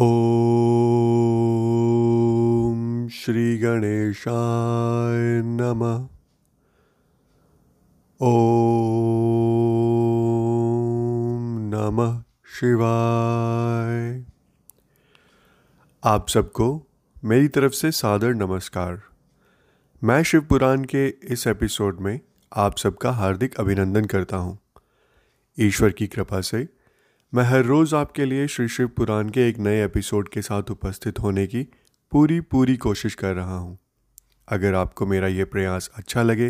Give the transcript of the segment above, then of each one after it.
ॐ श्रीगणेशाय नमः। ॐ नमः शिवाय। आप सबको मेरी तरफ़ से सादर नमस्कार। मैं शिव पुराण के इस एपिसोड में आप सबका हार्दिक अभिनंदन करता हूँ। ईश्वर की कृपा से मैं हर रोज़ आपके लिए श्री शिव पुराण के एक नए एपिसोड के साथ उपस्थित होने की पूरी पूरी कोशिश कर रहा हूँ। अगर आपको मेरा ये प्रयास अच्छा लगे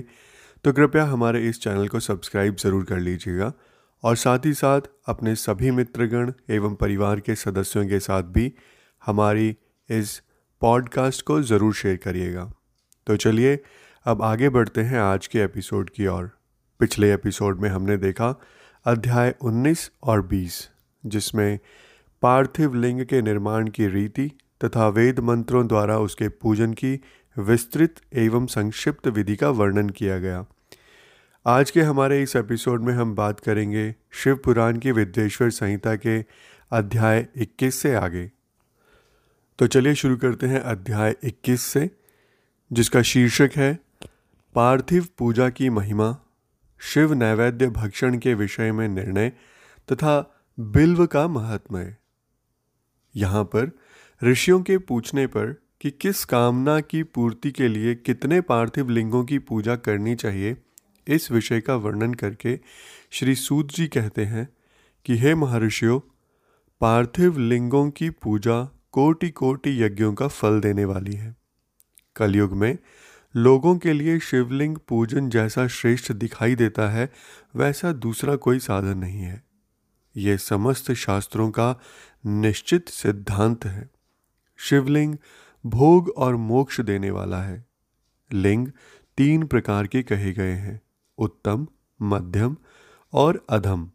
तो कृपया हमारे इस चैनल को सब्सक्राइब ज़रूर कर लीजिएगा और साथ ही साथ अपने सभी मित्रगण एवं परिवार के सदस्यों के साथ भी हमारी इस पॉडकास्ट को ज़रूर शेयर करिएगा। तो चलिए, अब आगे बढ़ते हैं आज के एपिसोड की ओर। पिछले एपिसोड में हमने देखा अध्याय 19 और 20 जिसमें पार्थिव लिंग के निर्माण की रीति तथा वेद मंत्रों द्वारा उसके पूजन की विस्तृत एवं संक्षिप्त विधि का वर्णन किया गया। आज के हमारे इस एपिसोड में हम बात करेंगे शिव पुराण की विद्वेश्वर संहिता के अध्याय 21 से आगे। तो चलिए शुरू करते हैं अध्याय 21 से, जिसका शीर्षक है, पार्थिव पूजा की महिमा। शिव नैवेद्य भक्षण के विषय में निर्णय तथा बिल्व का महात्मय। यहाँ पर ऋषियों के पूछने पर कि किस कामना की पूर्ति के लिए कितने पार्थिव लिंगों की पूजा करनी चाहिए, इस विषय का वर्णन करके श्री सूद जी कहते हैं कि, हे महर्षियों, पार्थिव लिंगों की पूजा कोटि कोटि यज्ञों का फल देने वाली है। कलयुग में लोगों के लिए शिवलिंग पूजन जैसा श्रेष्ठ दिखाई देता है, वैसा दूसरा कोई साधन नहीं है। ये समस्त शास्त्रों का निश्चित सिद्धांत है। शिवलिंग भोग और मोक्ष देने वाला है। लिंग तीन प्रकार के कहे गए हैं, उत्तम, मध्यम और अधम।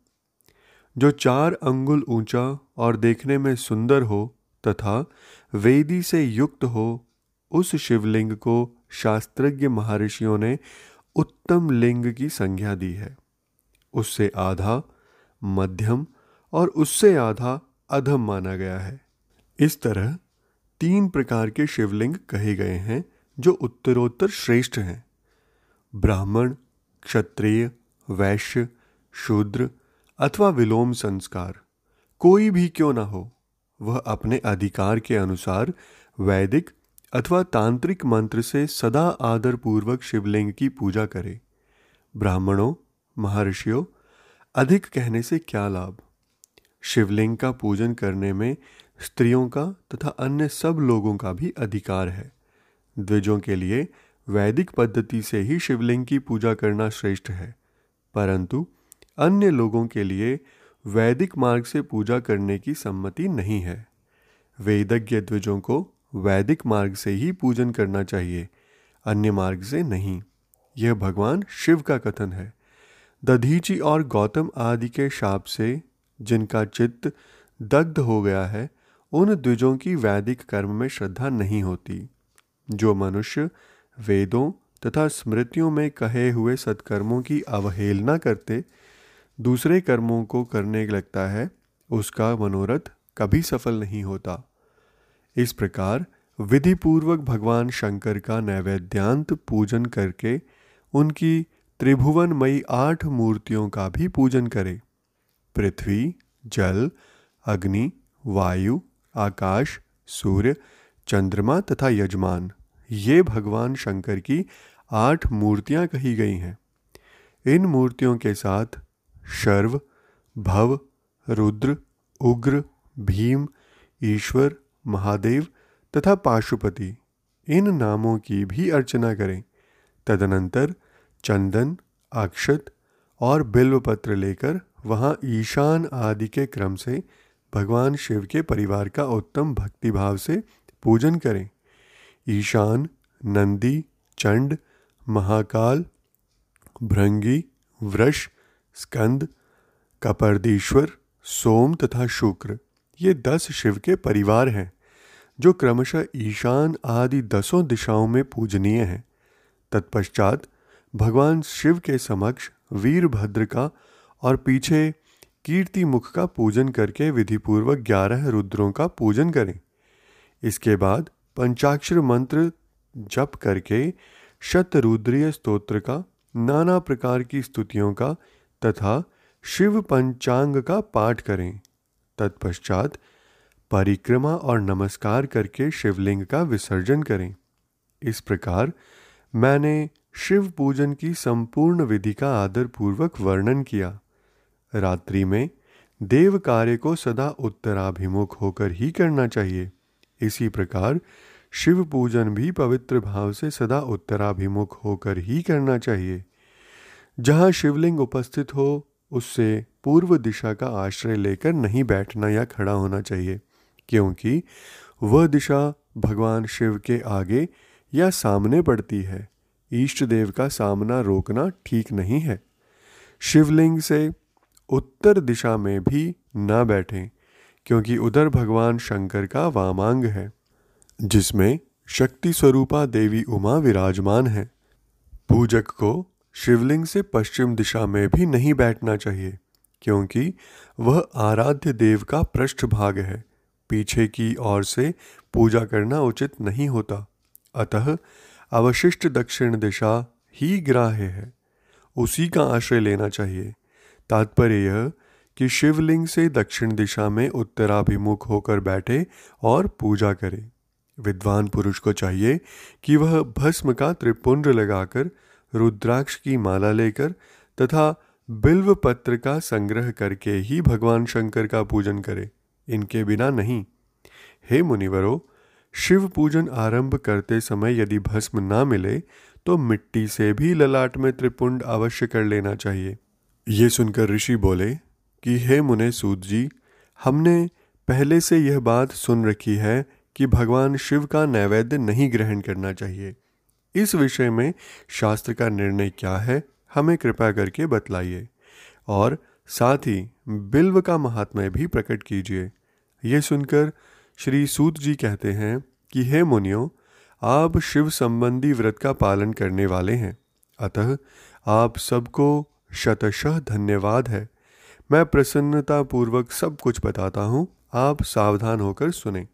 जो चार अंगुल ऊँचा और देखने में सुंदर हो तथा वेदी से युक्त हो, उस शिवलिंग को शास्त्रज्ञ महर्षियों ने उत्तम लिंग की संज्ञा दी है। उससे आधा मध्यम और उससे आधा अधम माना गया है। इस तरह तीन प्रकार के शिवलिंग कहे गए हैं, जो उत्तरोत्तर श्रेष्ठ हैं। ब्राह्मण, क्षत्रिय, वैश्य, शूद्र अथवा विलोम संस्कार, कोई भी क्यों ना हो, वह अपने अधिकार के अनुसार वैदिक अथवा तांत्रिक मंत्र से सदा आदर पूर्वक शिवलिंग की पूजा करे। ब्राह्मणों, महर्षियों, अधिक कहने से क्या लाभ? शिवलिंग का पूजन करने में स्त्रियों का तथा अन्य सब लोगों का भी अधिकार है। द्विजों के लिए वैदिक पद्धति से ही शिवलिंग की पूजा करना श्रेष्ठ है। परंतु अन्य लोगों के लिए वैदिक मार्ग से पूजा करने की सम्मति नहीं है। वेदज्ञ द्विजों को वैदिक मार्ग से ही पूजन करना चाहिए, अन्य मार्ग से नहीं। यह भगवान शिव का कथन है। दधीची और गौतम आदि के शाप से जिनका चित्त दग्ध हो गया है, उन द्विजों की वैदिक कर्म में श्रद्धा नहीं होती। जो मनुष्य वेदों तथा स्मृतियों में कहे हुए सत्कर्मों की अवहेलना करते, दूसरे कर्मों को करने लगता है, उसका मनोरथ कभी सफल नहीं होता। इस प्रकार विधिपूर्वक भगवान शंकर का नैवेद्यांत पूजन करके उनकी त्रिभुवनमयी आठ मूर्तियों का भी पूजन करें। पृथ्वी, जल, अग्नि, वायु, आकाश, सूर्य, चंद्रमा तथा यजमान, ये भगवान शंकर की आठ मूर्तियाँ कही गई हैं। इन मूर्तियों के साथ शर्व, भव, रुद्र, उग्र, भीम, ईश्वर महादेव तथा पाशुपति इन नामों की भी अर्चना करें। तदनंतर चंदन, अक्षत और बिल्वपत्र लेकर वहाँ ईशान आदि के क्रम से भगवान शिव के परिवार का उत्तम भक्तिभाव से पूजन करें। ईशान, नंदी, चंड, महाकाल, भृंगी, वृष, स्कंद, कपर्दीश्वर, सोम तथा शुक्र ये दस शिव के परिवार हैं। जो क्रमशः ईशान आदि दसों दिशाओं में पूजनीय हैं। तत्पश्चात भगवान शिव के समक्ष वीरभद्र का और पीछे कीर्ति मुख का पूजन करके विधिपूर्वक ग्यारह रुद्रों का पूजन करें। इसके बाद पंचाक्षर मंत्र जप करके शतरुद्रीय स्तोत्र का, नाना प्रकार की स्तुतियों का तथा शिव पंचांग का पाठ करें। तत्पश्चात परिक्रमा और नमस्कार करके शिवलिंग का विसर्जन करें। इस प्रकार मैंने शिव पूजन की संपूर्ण विधि का आदर पूर्वक वर्णन किया। रात्रि में देव कार्य को सदा उत्तराभिमुख होकर ही करना चाहिए। इसी प्रकार शिव पूजन भी पवित्र भाव से सदा उत्तराभिमुख होकर ही करना चाहिए। जहाँ शिवलिंग उपस्थित हो, उससे पूर्व दिशा का आश्रय लेकर नहीं बैठना या खड़ा होना चाहिए। क्योंकि वह दिशा भगवान शिव के आगे या सामने पड़ती है। ईष्ट देव का सामना रोकना ठीक नहीं है। शिवलिंग से उत्तर दिशा में भी न बैठें, क्योंकि उधर भगवान शंकर का वामांग है, जिसमें शक्ति स्वरूपा देवी उमा विराजमान है। पूजक को शिवलिंग से पश्चिम दिशा में भी नहीं बैठना चाहिए, क्योंकि वह आराध्य देव का पृष्ठ भाग है। पीछे की ओर से पूजा करना उचित नहीं होता। अतः अवशिष्ट दक्षिण दिशा ही ग्राह्य है। उसी का आश्रय लेना चाहिए। तात्पर्य यह कि शिवलिंग से दक्षिण दिशा में उत्तराभिमुख होकर बैठे और पूजा करे। विद्वान पुरुष को चाहिए कि वह भस्म का त्रिपुंड लगाकर रुद्राक्ष की माला लेकर तथा बिल्व पत्र का संग्रह करके ही भगवान शंकर का पूजन करे। इनके बिना नहीं। हे मुनिवरो शिव पूजन आरंभ करते समय यदि भस्म ना मिले तो मिट्टी से भी ललाट में त्रिपुंड अवश्य कर लेना चाहिए। ये सुनकर ऋषि बोले कि, हे मुने सूद जी, हमने पहले से यह बात सुन रखी है कि भगवान शिव का नैवेद्य नहीं ग्रहण करना चाहिए। इस विषय में शास्त्र का निर्णय क्या है, हमें कृपा करके बतलाइए। और साथ ही बिल्व का महात्म्य भी प्रकट कीजिए। यह सुनकर श्री सूत जी कहते हैं कि, हे मुनियो, आप शिव संबंधी व्रत का पालन करने वाले हैं। अतः आप सबको शतशः धन्यवाद है। मैं प्रसन्नता पूर्वक सब कुछ बताता हूँ। आप सावधान होकर सुने।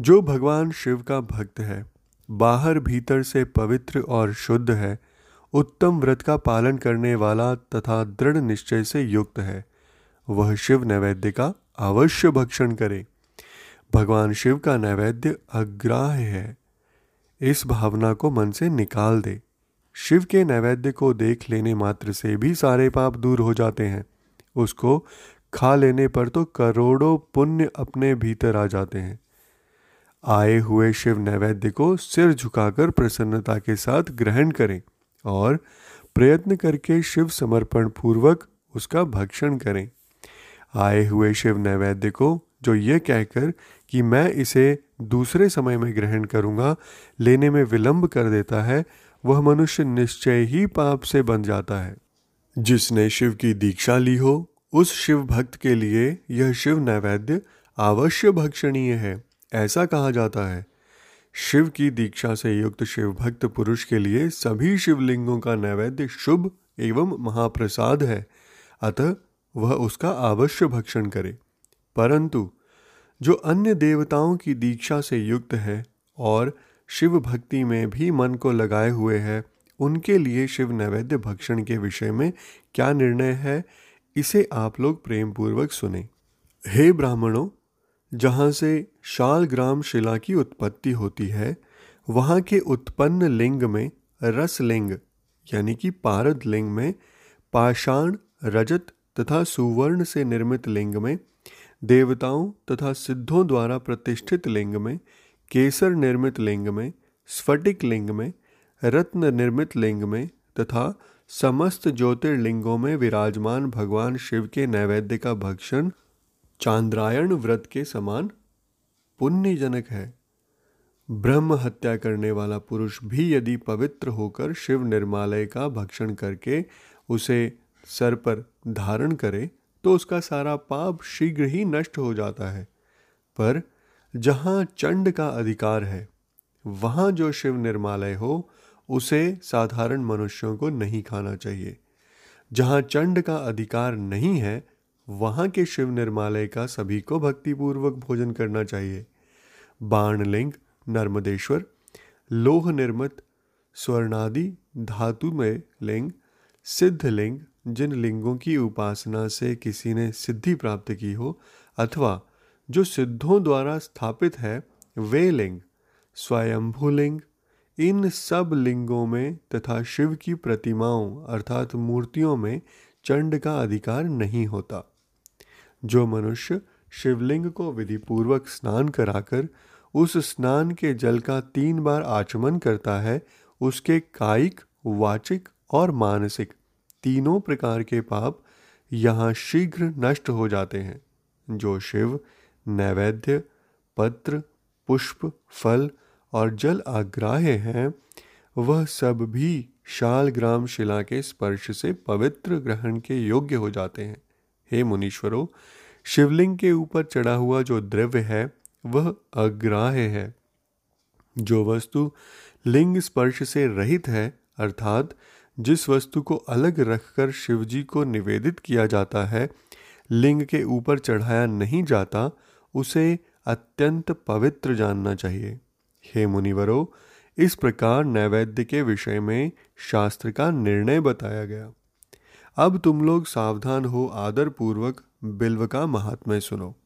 जो भगवान शिव का भक्त है, बाहर भीतर से पवित्र और शुद्ध है, उत्तम व्रत का पालन करने वाला तथा दृढ़ निश्चय से युक्त है। वह शिव नैवेद्य का अवश्य भक्षण करे। भगवान शिव का नैवेद्य अग्राह्य है। इस भावना को मन से निकाल दे। शिव के नैवेद्य को देख लेने मात्र से भी सारे पाप दूर हो जाते हैं। उसको खा लेने पर तो करोड़ों पुण्य अपने भीतर आ जाते हैं। आए हुए शिव नैवेद्य को सिर झुकाकर प्रसन्नता के साथ ग्रहण करें और प्रयत्न करके शिव समर्पण पूर्वक उसका भक्षण करें। आए हुए शिव नैवेद्य को, जो ये कहकर कि मैं इसे दूसरे समय में ग्रहण करूँगा, लेने में विलंब कर देता है, वह मनुष्य निश्चय ही पाप से बन जाता है। जिसने शिव की दीक्षा ली हो, उस शिव भक्त के लिए यह शिव नैवेद्य अवश्य भक्षणीय है, ऐसा कहा जाता है। शिव की दीक्षा से युक्त शिव भक्त पुरुष के लिए सभी शिवलिंगों का नैवेद्य शुभ एवं महाप्रसाद है। अतः वह उसका अवश्य भक्षण करे। परंतु, जो अन्य देवताओं की दीक्षा से युक्त है और शिव भक्ति में भी मन को लगाए हुए है, उनके लिए शिव नैवेद्य भक्षण के विषय में क्या निर्णय है, इसे आप लोग प्रेम पूर्वक सुने। हे ब्राह्मणों, जहाँ से शालग्राम शिला की उत्पत्ति होती है, वहाँ के उत्पन्न लिंग में रस लिंग यानी कि पारद लिंग में पाषाण, रजत तथा सुवर्ण से निर्मित लिंग में, देवताओं तथा सिद्धों द्वारा प्रतिष्ठित लिंग में, केसर निर्मित लिंग में, स्फटिक लिंग में, रत्न निर्मित लिंग में तथा समस्त ज्योतिर्लिंगों में विराजमान भगवान शिव के नैवेद्य का भक्षण चांद्रायण व्रत के समान पुण्यजनक है। ब्रह्म हत्या करने वाला पुरुष भी यदि पवित्र होकर शिव निर्मालय का भक्षण करके उसे सर पर धारण करे तो उसका सारा पाप शीघ्र ही नष्ट हो जाता है। पर जहाँ चंड का अधिकार है, वहाँ जो शिव निर्मालय हो, उसे साधारण मनुष्यों को नहीं खाना चाहिए। जहाँ चंड का अधिकार नहीं है, वहाँ के शिव निर्मालय का सभी को भक्तिपूर्वक भोजन करना चाहिए। बाणलिंग, नर्मदेश्वर लोह निर्मित स्वर्णादि, धातुमय लिंग सिद्ध लिंग जिन लिंगों की उपासना से किसी ने सिद्धि प्राप्त की हो, अथवा जो सिद्धों द्वारा स्थापित है, वे लिंग, स्वयंभू लिंग, इन सब लिंगों में तथा शिव की प्रतिमाओं अर्थात मूर्तियों में चंड का अधिकार नहीं होता। जो मनुष्य शिवलिंग को विधिपूर्वक स्नान कराकर उस स्नान के जल का तीन बार आचमन करता है, उसके कायिक, वाचिक और मानसिक तीनों प्रकार के पाप यहाँ शीघ्र नष्ट हो जाते हैं, जो शिव, नैवेद्य, पत्र, पुष्प, फल और जल आग्राह्य हैं, वह सब भी शाल ग्राम शिला के स्पर्श से पवित्र ग्रहण के योग्य हो जाते हैं। हे मुनीश्वरों, शिवलिंग के ऊपर चढ़ा हुआ जो द्रव्य है, वह अग्राह्य है। जो वस्तु लिंग स्पर्श से रहित है, अर्थात जिस वस्तु को अलग रखकर शिवजी को निवेदित किया जाता है, लिंग के ऊपर चढ़ाया नहीं जाता, उसे अत्यंत पवित्र जानना चाहिए। हे मुनिवरों, इस प्रकार नैवेद्य के विषय में शास्त्र का निर्णय बताया गया। अब तुम लोग सावधान हो आदर पूर्वक बिल्व का महात्म्य सुनो।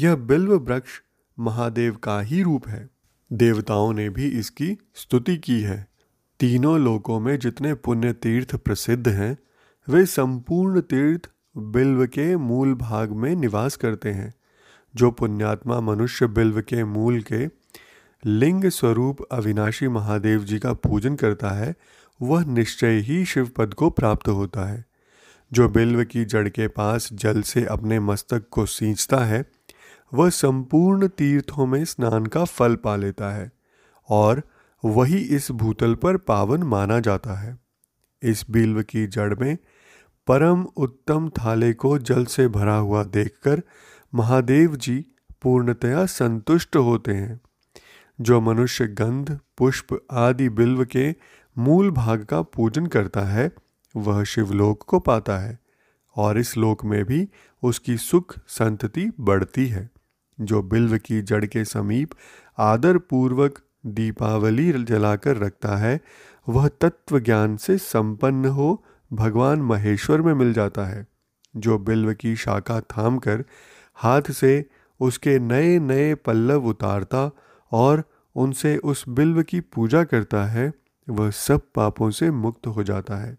यह बिल्व वृक्ष महादेव का ही रूप है। देवताओं ने भी इसकी स्तुति की है। तीनों लोकों में जितने पुण्य तीर्थ प्रसिद्ध हैं, वे संपूर्ण तीर्थ बिल्व के मूल भाग में निवास करते हैं, जो पुण्यात्मा मनुष्य बिल्व के मूल के लिंग स्वरूप अविनाशी महादेव जी का पूजन करता है, वह निश्चय ही शिव पद को प्राप्त होता है। जो बिल्व की जड़ के पास जल से अपने मस्तक को सींचता है, वह संपूर्ण तीर्थों में स्नान का फल पा लेता है और वही इस भूतल पर पावन माना जाता है। इस बिल्व की जड़ में परम उत्तम थाले को जल से भरा हुआ देखकर महादेव जी पूर्णतया संतुष्ट होते हैं। जो मनुष्य गंध, पुष्प आदि बिल्व के मूल भाग का पूजन करता है, वह शिवलोक को पाता है और इस लोक में भी उसकी सुख संतति बढ़ती है। जो बिल्व की जड़ के समीप आदर पूर्वक दीपावली जलाकर रखता है, वह तत्व ज्ञान से संपन्न हो भगवान महेश्वर में मिल जाता है, जो बिल्व की शाखा थाम कर हाथ से उसके नए नए पल्लव उतारता और उनसे उस बिल्व की पूजा करता है, वह सब पापों से मुक्त हो जाता है।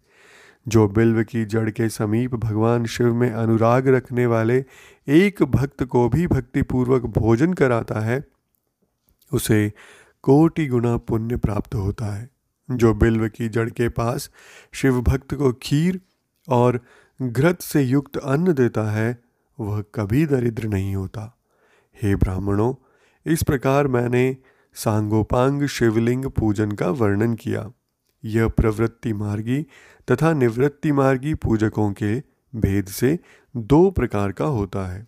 जो बिल्व की जड़ के समीप भगवान शिव में अनुराग रखने वाले एक भक्त को भी भक्तिपूर्वक भोजन कराता है, उसे कोटि गुना पुण्य प्राप्त होता है, जो बिल्व की जड़ के पास शिव भक्त को खीर और घृत से युक्त अन्न देता है, वह कभी दरिद्र नहीं होता। हे ब्राह्मणों, इस प्रकार मैंने सांगोपांग शिवलिंग पूजन का वर्णन किया। यह प्रवृत्ति मार्गी तथा निवृत्ति मार्गी पूजकों के भेद से दो प्रकार का होता है।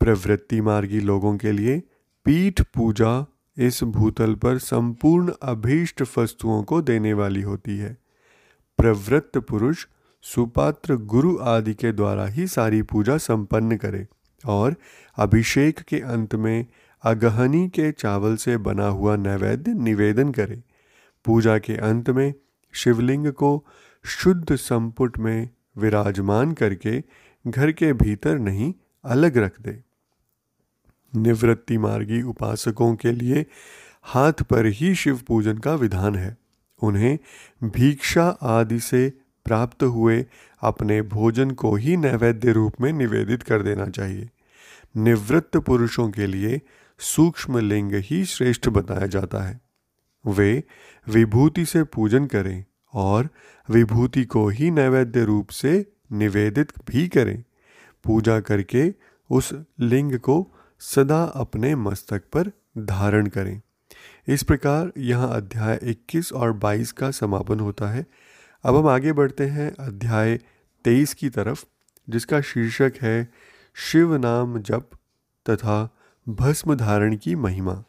प्रवृत्ति मार्गी लोगों के लिए पीठ पूजा इस भूतल पर संपूर्ण अभीष्ट वस्तुओं को देने वाली होती है। प्रवृत्त पुरुष सुपात्र गुरु आदि के द्वारा ही सारी पूजा संपन्न करे और अभिषेक के अंत में अगहनी के चावल से बना हुआ नैवेद्य निवेदन करे। पूजा के अंत में शिवलिंग को शुद्ध संपुट में विराजमान करके घर के भीतर नहीं, अलग रख दे। निवृत्ति मार्गी उपासकों के लिए हाथ पर ही शिव पूजन का विधान है। उन्हें भिक्षा आदि से प्राप्त हुए अपने भोजन को ही नैवेद्य रूप में निवेदित कर देना चाहिए। निवृत्त पुरुषों के लिए सूक्ष्म लिंग ही श्रेष्ठ बताया जाता है। वे विभूति से पूजन करें और विभूति को ही नैवेद्य रूप से निवेदित भी करें। पूजा करके उस लिंग को सदा अपने मस्तक पर धारण करें। इस प्रकार यहाँ अध्याय 21 और 22 का समापन होता है। अब हम आगे बढ़ते हैं अध्याय 23 की तरफ़, जिसका शीर्षक है, शिव नाम जप तथा भस्म धारण की महिमा,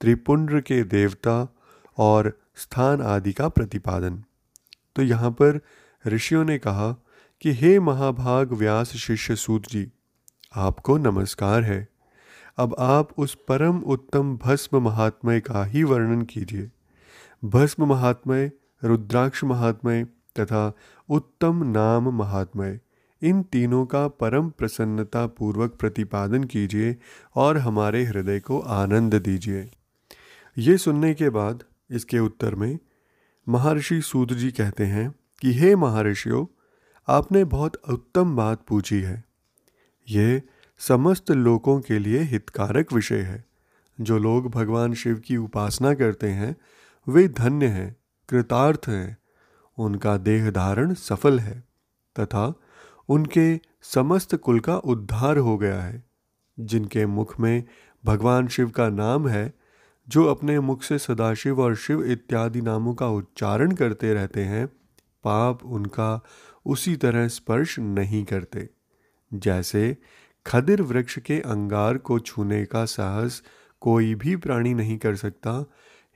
त्रिपुंड्र के देवता और स्थान आदि का प्रतिपादन। तो यहाँ पर ऋषियों ने कहा कि, हे महाभाग व्यास शिष्य सूत जी, आपको नमस्कार है। अब आप उस परम उत्तम भस्म महात्मय का ही वर्णन कीजिए। भस्म महात्मय, रुद्राक्ष महात्मय तथा उत्तम नाम महात्मय, इन तीनों का परम प्रसन्नता पूर्वक प्रतिपादन कीजिए और हमारे हृदय को आनंद दीजिए। ये सुनने के बाद इसके उत्तर में महर्षि सूद जी कहते हैं कि, हे महर्षियों, आपने बहुत उत्तम बात पूछी है। यह समस्त लोगों के लिए हितकारक विषय है। जो लोग भगवान शिव की उपासना करते हैं, वे धन्य हैं, कृतार्थ हैं, उनका देह धारण सफल है, तथा उनके समस्त कुल का उद्धार हो गया है, जिनके मुख में भगवान शिव का नाम है, जो अपने मुख से सदाशिव और शिव इत्यादि नामों का उच्चारण करते रहते हैं, पाप उनका उसी तरह स्पर्श नहीं करते, जैसे खदिर वृक्ष के अंगार को छूने का साहस कोई भी प्राणी नहीं कर सकता।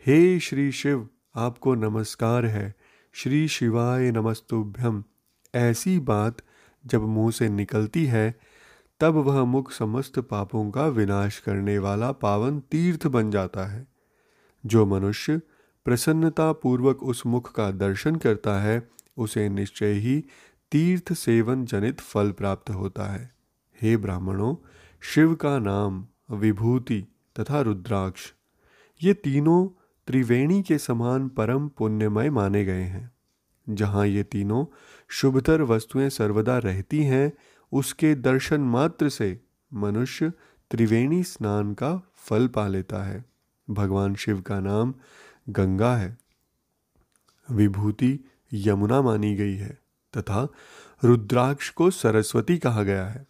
हे श्री शिव, आपको नमस्कार है। श्री शिवाय नमस्तुभ्यम। ऐसी बात जब मुँह से निकलती है, तब वह मुख समस्त पापों का विनाश करने वाला पावन तीर्थ बन जाता है। जो मनुष्य प्रसन्नता पूर्वक उस मुख का दर्शन करता है, उसे निश्चय ही तीर्थ सेवन जनित फल प्राप्त होता है। हे ब्राह्मणों, शिव का नाम विभूति तथा रुद्राक्ष। ये तीनों त्रिवेणी के समान परम पुण्यमय माने गए हैं। जहाँ ये तीनों शुभतर वस्तुएँ सर्वदा रहती हैं, उसके दर्शन मात्र से मनुष्य त्रिवेणी स्नान का फल पा लेता है। भगवान शिव का नाम गंगा है। विभूति यमुना मानी गई है तथा रुद्राक्ष को सरस्वती कहा गया है।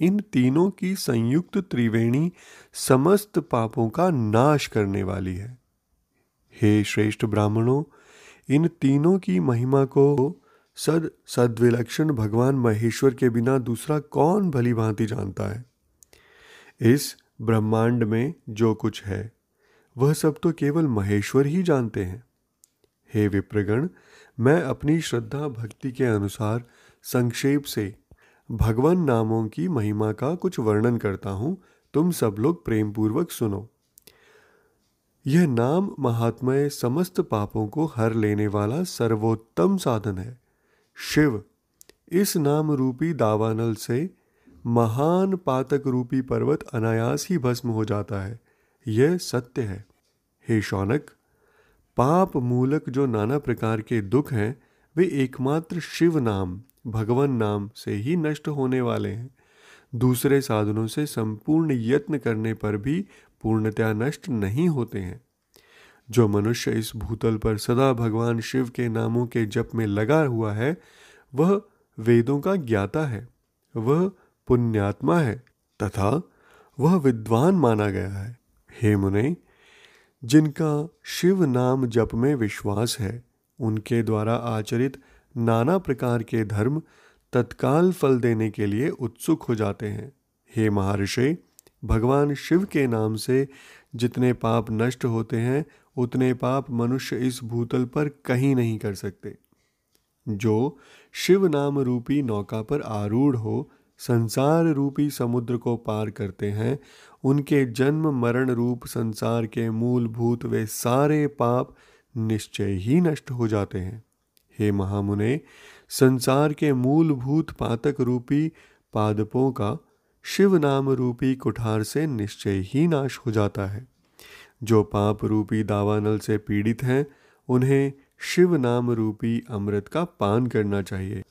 इन तीनों की संयुक्त त्रिवेणी समस्त पापों का नाश करने वाली है। हे श्रेष्ठ ब्राह्मणों, इन तीनों की महिमा को सद सद्विलक्षण भगवान महेश्वर के बिना दूसरा कौन भली भांति जानता है? इस ब्रह्मांड में जो कुछ है, वह सब तो केवल महेश्वर ही जानते हैं। हे विप्रगण, मैं अपनी श्रद्धा भक्ति के अनुसार संक्षेप से भगवान नामों की महिमा का कुछ वर्णन करता हूँ। तुम सब लोग प्रेम पूर्वक सुनो। यह नाम महात्मय समस्त पापों को हर लेने वाला सर्वोत्तम साधन है। शिव, इस नाम रूपी दावानल से महान पातक रूपी पर्वत अनायास ही भस्म हो जाता है। यह सत्य है। हे शौनक, पाप मूलक जो नाना प्रकार के दुख हैं वे एकमात्र शिव नाम, भगवान नाम से ही नष्ट होने वाले हैं। दूसरे साधनों से संपूर्ण यत्न करने पर भी पूर्णतया नष्ट नहीं होते हैं। जो मनुष्य इस भूतल पर सदा भगवान शिव के नामों के जप में लगा हुआ है, वह वेदों का ज्ञाता है, वह पुण्यात्मा है, तथा वह विद्वान माना गया है। हे मुने, जिनका शिव नाम जप में विश्वास है उनके द्वारा आचरित नाना प्रकार के धर्म तत्काल फल देने के लिए उत्सुक हो जाते हैं। हे महर्षि, भगवान शिव के नाम से जितने पाप नष्ट होते हैं, उतने पाप मनुष्य इस भूतल पर कहीं नहीं कर सकते। जो शिव नाम रूपी नौका पर आरूढ़ हो, संसार रूपी समुद्र को पार करते हैं, उनके जन्म मरण रूप संसार के मूलभूत वे सारे पाप निश्चय ही नष्ट हो जाते हैं। हे महामुने, संसार के मूलभूत पातक रूपी पादपों का शिव नाम रूपी कुठार से निश्चय ही नाश हो जाता है। जो पाप रूपी दावानल से पीड़ित हैं, उन्हें शिव नाम रूपी अमृत का पान करना चाहिए।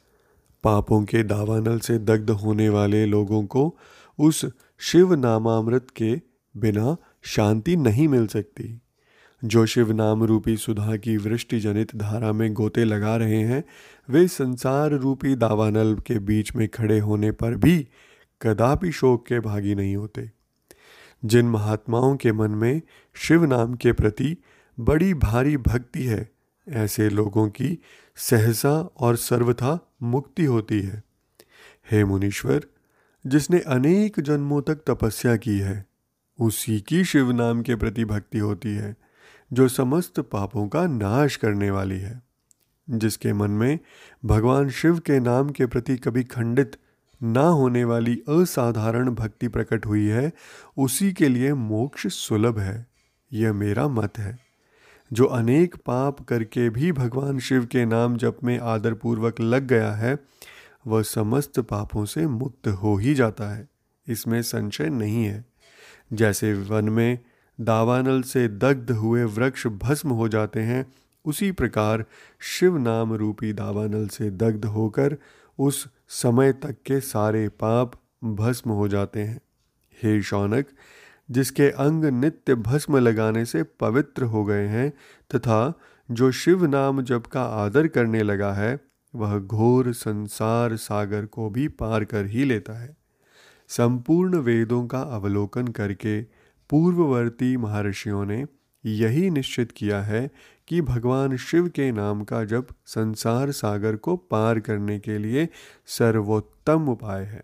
पापों के दावानल से दग्ध होने वाले लोगों को उस शिव नामामृत के बिना शांति नहीं मिल सकती। जो शिव नाम रूपी सुधा की वृष्टि जनित धारा में गोते लगा रहे हैं, वे संसार रूपी दावानल के बीच में खड़े होने पर भी कदापि शोक के भागी नहीं होते। जिन महात्माओं के मन में शिव नाम के प्रति बड़ी भारी भक्ति है, ऐसे लोगों की सहसा और सर्वथा मुक्ति होती है। हे मुनीश्वर, जिसने अनेक जन्मों तक तपस्या की है, उसी की शिव नाम के प्रति भक्ति होती है। जो समस्त पापों का नाश करने वाली है, जिसके मन में भगवान शिव के नाम के प्रति कभी खंडित ना होने वाली असाधारण भक्ति प्रकट हुई है, उसी के लिए मोक्ष सुलभ है, यह मेरा मत है। जो अनेक पाप करके भी भगवान शिव के नाम जप में आदरपूर्वक लग गया है, वह समस्त पापों से मुक्त हो ही जाता है, इसमें संशय नहीं है। जैसे वन में दावानल से दग्ध हुए वृक्ष भस्म हो जाते हैं। उसी प्रकार शिव नाम रूपी दावानल से दग्ध होकर उस समय तक के सारे पाप भस्म हो जाते हैं। हे शौनक, जिसके अंग नित्य भस्म लगाने से पवित्र हो गए हैं तथा जो शिव नाम जप का आदर करने लगा है, वह घोर संसार सागर को भी पार कर ही लेता है। संपूर्ण वेदों का अवलोकन करके पूर्ववर्ती महर्षियों ने यही निश्चित किया है कि भगवान शिव के नाम का जप संसार सागर को पार करने के लिए सर्वोत्तम उपाय है।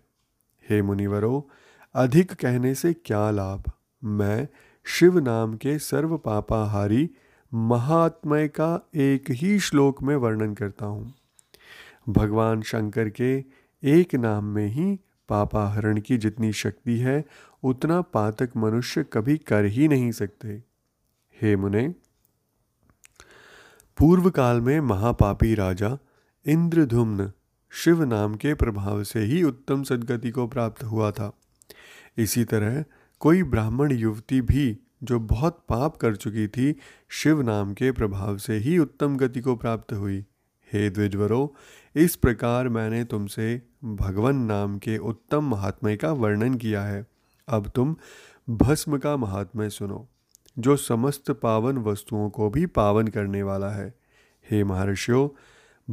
हे मुनिवरो, अधिक कहने से क्या लाभ? मैं शिव नाम के सर्व पापाहारी, महात्मय का एक ही श्लोक में वर्णन करता हूँ। भगवान शंकर के एक नाम में ही पापाहरण की जितनी शक्ति है, उतना पातक मनुष्य कभी कर ही नहीं सकते। हे मुने पूर्व काल में महापापी राजा इंद्रधुम्न शिव नाम के प्रभाव से ही उत्तम सदगति को प्राप्त हुआ था। इसी तरह कोई ब्राह्मण युवती भी जो बहुत पाप कर चुकी थी, शिव नाम के प्रभाव से ही उत्तम गति को प्राप्त हुई। हे द्विजवरो, इस प्रकार मैंने तुमसे भगवान नाम के उत्तम महात्म्य का वर्णन किया है। अब तुम भस्म का महात्म्य सुनो, जो समस्त पावन वस्तुओं को भी पावन करने वाला है। हे महर्षियों,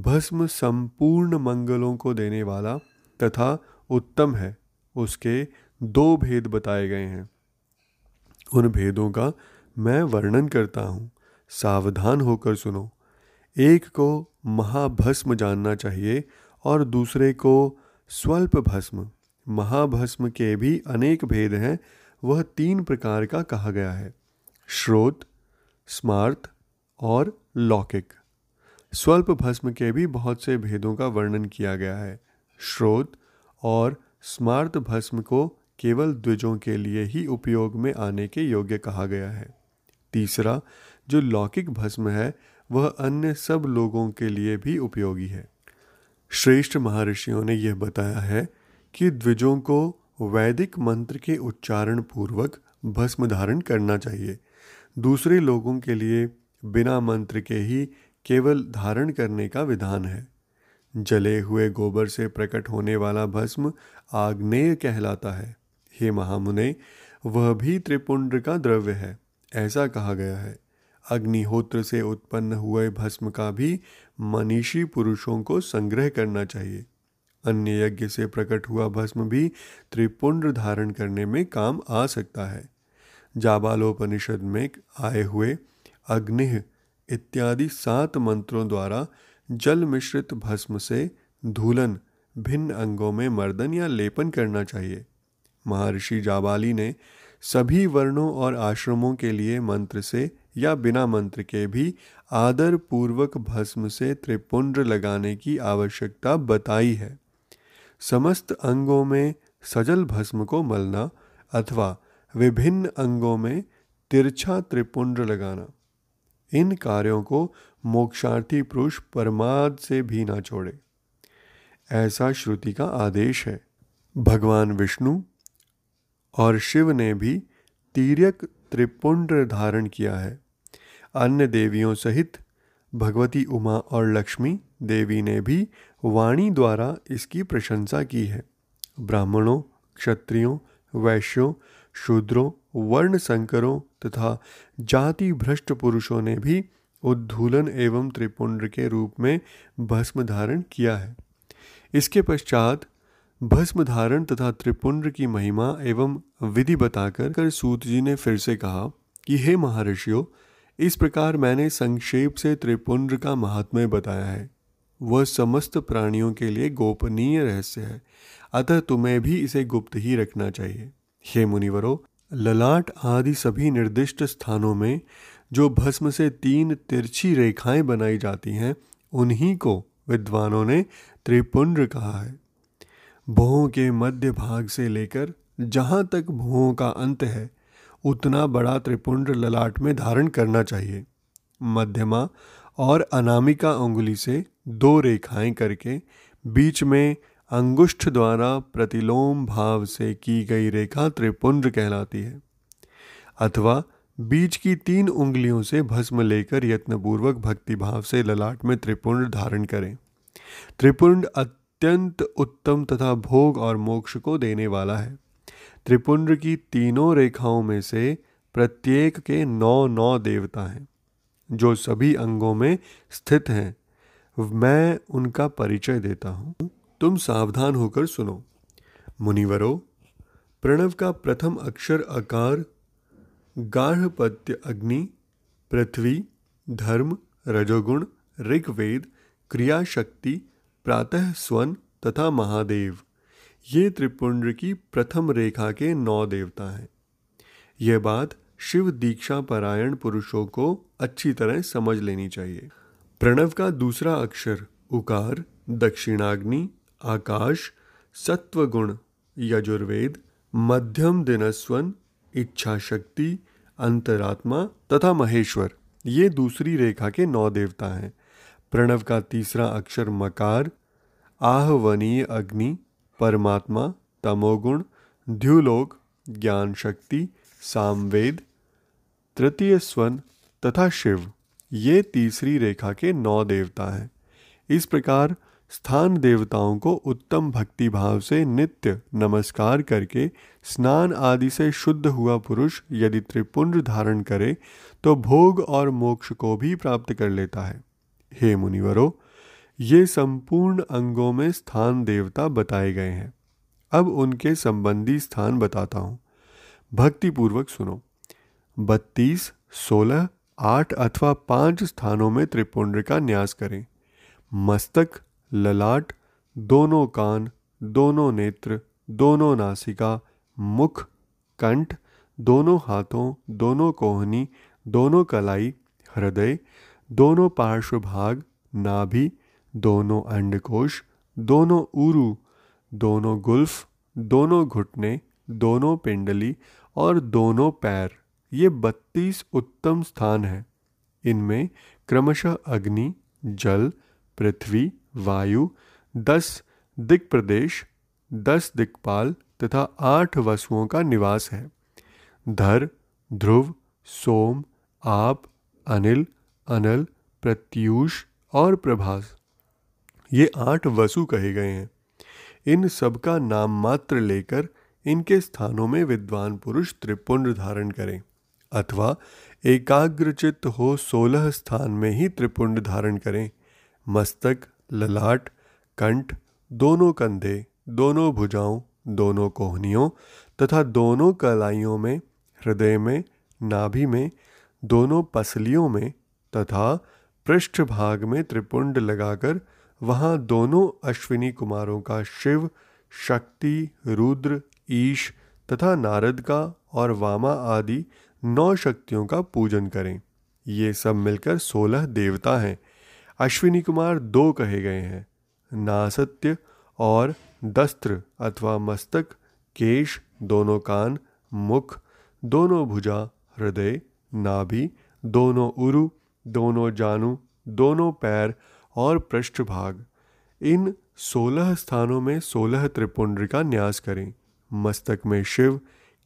भस्म संपूर्ण मंगलों को देने वाला तथा उत्तम है, उसके दो भेद बताए गए हैं। उन भेदों का मैं वर्णन करता हूँ। सावधान होकर सुनो, एक को महाभस्म जानना चाहिए और दूसरे को स्वल्प भस्म। महाभस्म के भी अनेक भेद हैं, वह तीन प्रकार का कहा गया है, श्रोत, स्मार्त और लौकिक। स्वल्प भस्म के भी बहुत से भेदों का वर्णन किया गया है, श्रोत और स्मार्त भस्म को केवल द्विजों के लिए ही उपयोग में आने के योग्य कहा गया है। तीसरा, जो लौकिक भस्म है वह अन्य सब लोगों के लिए भी उपयोगी है। श्रेष्ठ महर्षियों ने यह बताया है कि द्विजों को वैदिक मंत्र के उच्चारण पूर्वक भस्म धारण करना चाहिए। दूसरे लोगों के लिए बिना मंत्र के ही केवल धारण करने का विधान है। जले हुए गोबर से प्रकट होने वाला भस्म आग्नेय कहलाता है। हे महामुने, वह भी त्रिपुंड का द्रव्य है, ऐसा कहा गया है। अग्निहोत्र से उत्पन्न हुए भस्म का भी मनीषी पुरुषों को संग्रह करना चाहिए। अन्य यज्ञ से प्रकट हुआ भस्म भी त्रिपुंड धारण करने में काम आ सकता है। जाबालोपनिषद में आए हुए अग्निह इत्यादि सात मंत्रों द्वारा जल मिश्रित भस्म से धूलन, भिन्न अंगों में मर्दन या लेपन करना चाहिए। महर्षि जाबाली ने सभी वर्णों और आश्रमों के लिए मंत्र से या बिना मंत्र के भी आदर पूर्वक भस्म से त्रिपुंड लगाने की आवश्यकता बताई है। समस्त अंगों में सजल भस्म को मलना अथवा विभिन्न अंगों में तिरछा त्रिपुंड लगाना, इन कार्यों को मोक्षार्थी पुरुष परमाद से भी ना छोड़े। ऐसा श्रुति का आदेश है। भगवान विष्णु और शिव ने भी तीर्यक त्रिपुंड धारण किया है। अन्य देवियों सहित भगवती उमा और लक्ष्मी देवी ने भी वाणी द्वारा इसकी प्रशंसा की है। ब्राह्मणों, क्षत्रियों, वैश्यों, शूद्रों वर्ण संकरों तथा जाति भ्रष्ट पुरुषों ने भी उद्धूलन एवं त्रिपुंड के रूप में भस्म धारण किया है। इसके पश्चात भस्म धारण तथा त्रिपुंड की महिमा एवं विधि बताकर कर सूत जी ने फिर से कहा कि, हे महर्षियों इस प्रकार मैंने संक्षेप से त्रिपुंड का महात्म्य बताया है। वह समस्त प्राणियों के लिए गोपनीय रहस्य है। अतः तुम्हें भी इसे गुप्त ही रखना चाहिए। हे मुनिवरो, ललाट आदि सभी निर्दिष्ट स्थानों में जो भस्म से तीन तिरछी रेखाएँ बनाई जाती हैं, उन्हीं को विद्वानों ने त्रिपुंड कहा है। भुओं के मध्य भाग से लेकर जहाँ तक भुओं का अंत है उतना बड़ा त्रिपुंड ललाट में धारण करना चाहिए। मध्यमा और अनामिका उंगली से दो रेखाएँ करके बीच में अंगुष्ठ द्वारा प्रतिलोम भाव से की गई रेखा त्रिपुंड कहलाती है। अथवा बीच की तीन उंगलियों से भस्म लेकर यत्नपूर्वक भक्ति भाव से ललाट में त्रिपुंड धारण करें। त्रिपुंड अत्यंत उत्तम तथा भोग और मोक्ष को देने वाला है। त्रिपुंड की तीनों रेखाओं में से प्रत्येक के नौ नौ देवता हैं, जो सभी अंगों में स्थित हैं। मैं उनका परिचय देता हूँ। तुम सावधान होकर सुनो। मुनिवरो, प्रणव का प्रथम अक्षर आकार गाढ़पत्य अग्नि, पृथ्वी, धर्म, रजोगुण, ऋग्वेद क्रिया शक्ति प्रातः स्वन तथा महादेव। ये त्रिपुंड की प्रथम रेखा के नौ देवता हैं। यह बात शिव दीक्षा परायण पुरुषों को अच्छी तरह समझ लेनी चाहिए। प्रणव का दूसरा अक्षर उकार, दक्षिणाग्नि, आकाश, सत्वगुण, यजुर्वेद, मध्यम दिनस्वन इच्छा शक्ति अंतरात्मा तथा महेश्वर। ये दूसरी रेखा के नौ देवता हैं। प्रणव का तीसरा अक्षर मकार, आहवनीय अग्नि परमात्मा, तमोगुण, द्युलोक ज्ञान शक्ति सामवेद, तृतीय स्वन तथा शिव। ये तीसरी रेखा के नौ देवता हैं। इस प्रकार स्थान देवताओं को उत्तम भक्ति भाव से नित्य नमस्कार करके स्नान आदि से शुद्ध हुआ पुरुष यदि त्रिपुंड धारण करे तो भोग और मोक्ष को भी प्राप्त कर लेता है। हे मुनिवरो ये संपूर्ण अंगों में स्थान देवता बताए गए हैं। अब उनके संबंधी स्थान बताता हूँ। भक्तिपूर्वक सुनो। बत्तीस, सोलह, आठ अथवा पाँच स्थानों में त्रिपुंड का न्यास करें। मस्तक, ललाट, दोनों कान, दोनों नेत्र, दोनों नासिका, मुख, कंठ, दोनों हाथों, दोनों कोहनी, दोनों कलाई, हृदय, दोनों पार्श्वभाग नाभि दोनों अंडकोश, दोनों उरु, दोनों गुल्फ, दोनों घुटने, दोनों पिंडली और दोनों पैर। ये बत्तीस उत्तम स्थान हैं। इनमें क्रमशः अग्नि, जल, पृथ्वी, वायु, दस दिक प्रदेश दस दिक्पाल तथा आठ वसुओं का निवास है। धर, ध्रुव, सोम, आप, अनिल, अनल, प्रत्यूष और प्रभास। ये आठ वसु कहे गए हैं। इन सब का नाम मात्र लेकर इनके स्थानों में विद्वान पुरुष त्रिपुंड धारण करें, अथवा एकाग्रचित हो सोलह स्थान में ही त्रिपुंड धारण करें। मस्तक, ललाट, कंठ, दोनों कंधे, दोनों भुजाओं, दोनों कोहनियों, तथा दोनों कलाइयों में, हृदय में, नाभि में, दोनों पसलियों में, तथा पृष्ठ भाग में त्रिपुंड लगाकर वहाँ दोनों अश्विनी कुमारों का शिव, शक्ति, रुद्र, ईश तथा नारद का और वामा आदि नौ शक्तियों का पूजन करें। ये सब मिलकर सोलह देवता हैं। अश्विनी कुमार दो कहे गए हैं। नासत्य और दस्त्र अथवा मस्तक, केश, दोनों कान, मुख, दोनों भुजा, हृदय, नाभि, दोनों उरु, दोनों जानू, दोनों पैर और पृष्ठभाग। इन सोलह स्थानों में सोलह त्रिपुंड का न्यास करें। मस्तक में शिव,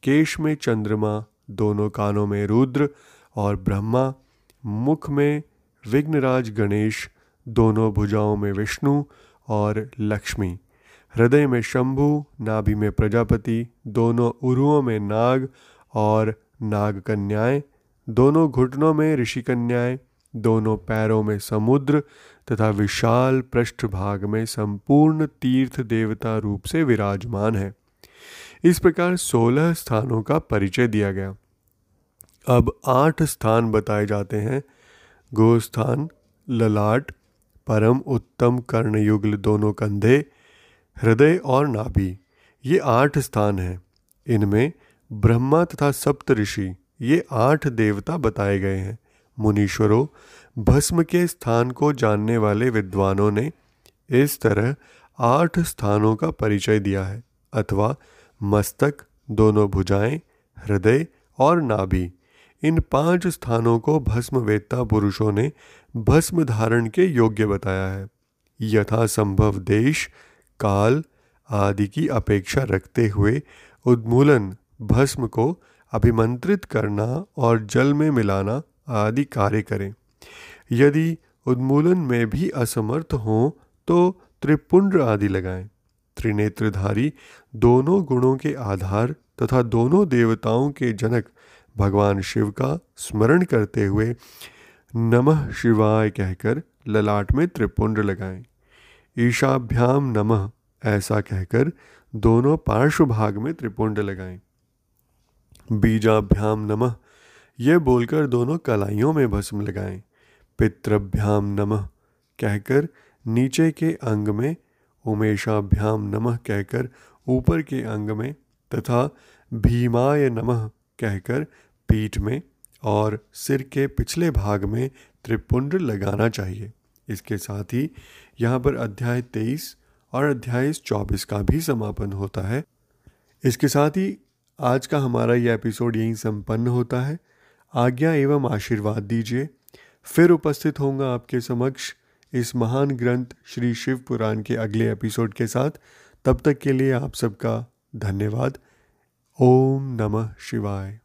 केश में चंद्रमा, दोनों कानों में रुद्र और ब्रह्मा, मुख में विघ्नराज गणेश, दोनों भुजाओं में विष्णु और लक्ष्मी। हृदय में शंभु, नाभि में प्रजापति, दोनों उरुओं में नाग और नाग कन्याएँ दोनों घुटनों में ऋषि कन्याएँ दोनों पैरों में समुद्र तथा विशाल पृष्ठभाग में संपूर्ण तीर्थ देवता रूप से विराजमान है। इस प्रकार सोलह स्थानों का परिचय दिया गया। अब आठ स्थान बताए जाते हैं। गोस्थान, ललाट, परम उत्तम कर्णयुगल दोनों कंधे, हृदय और नाभि। ये आठ स्थान हैं। इनमें ब्रह्मा तथा सप्त ऋषि ये आठ देवता बताए गए हैं। मुनीश्वरों भस्म के स्थान को जानने वाले विद्वानों ने इस तरह आठ स्थानों का परिचय दिया है, अथवा मस्तक, दोनों भुजाएँ, हृदय और नाभि। इन पाँच स्थानों को भस्म वेत्ता पुरुषों ने भस्म धारण के योग्य बताया है। यथासंभव देश, काल आदि की अपेक्षा रखते हुए उद्मूलन भस्म को अभिमंत्रित करना और जल में मिलाना आदि कार्य करें। यदि उन्मूलन में भी असमर्थ हों तो त्रिपुंड आदि लगाएँ। त्रिनेत्रधारी दोनों गुणों के आधार तथा दोनों देवताओं के जनक भगवान शिव का स्मरण करते हुए नमः शिवाय कहकर ललाट में त्रिपुंड लगाएँ। ईशाभ्याम नमः ऐसा कहकर दोनों पार्श्व भाग में त्रिपुंड लगाएँ। बीजाभ्याम नमः यह बोलकर दोनों कलाइयों में भस्म लगाएँ। पितृभ्याम नमः कहकर नीचे के अंग में उमेशाभ्याम नमः कहकर ऊपर के अंग में तथा भीमाय नमः कहकर पीठ में और सिर के पिछले भाग में त्रिपुंड लगाना चाहिए। इसके साथ ही यहाँ पर अध्याय तेईस और अध्याय चौबीस का भी समापन होता है। इसके साथ ही आज का हमारा ये एपिसोड यहीं संपन्न होता है। आज्ञा एवं आशीर्वाद दीजिए। फिर उपस्थित होंगे आपके समक्ष इस महान ग्रंथ श्री शिव पुराण के अगले एपिसोड के साथ। तब तक के लिए आप सबका धन्यवाद। ओम नमः शिवाय।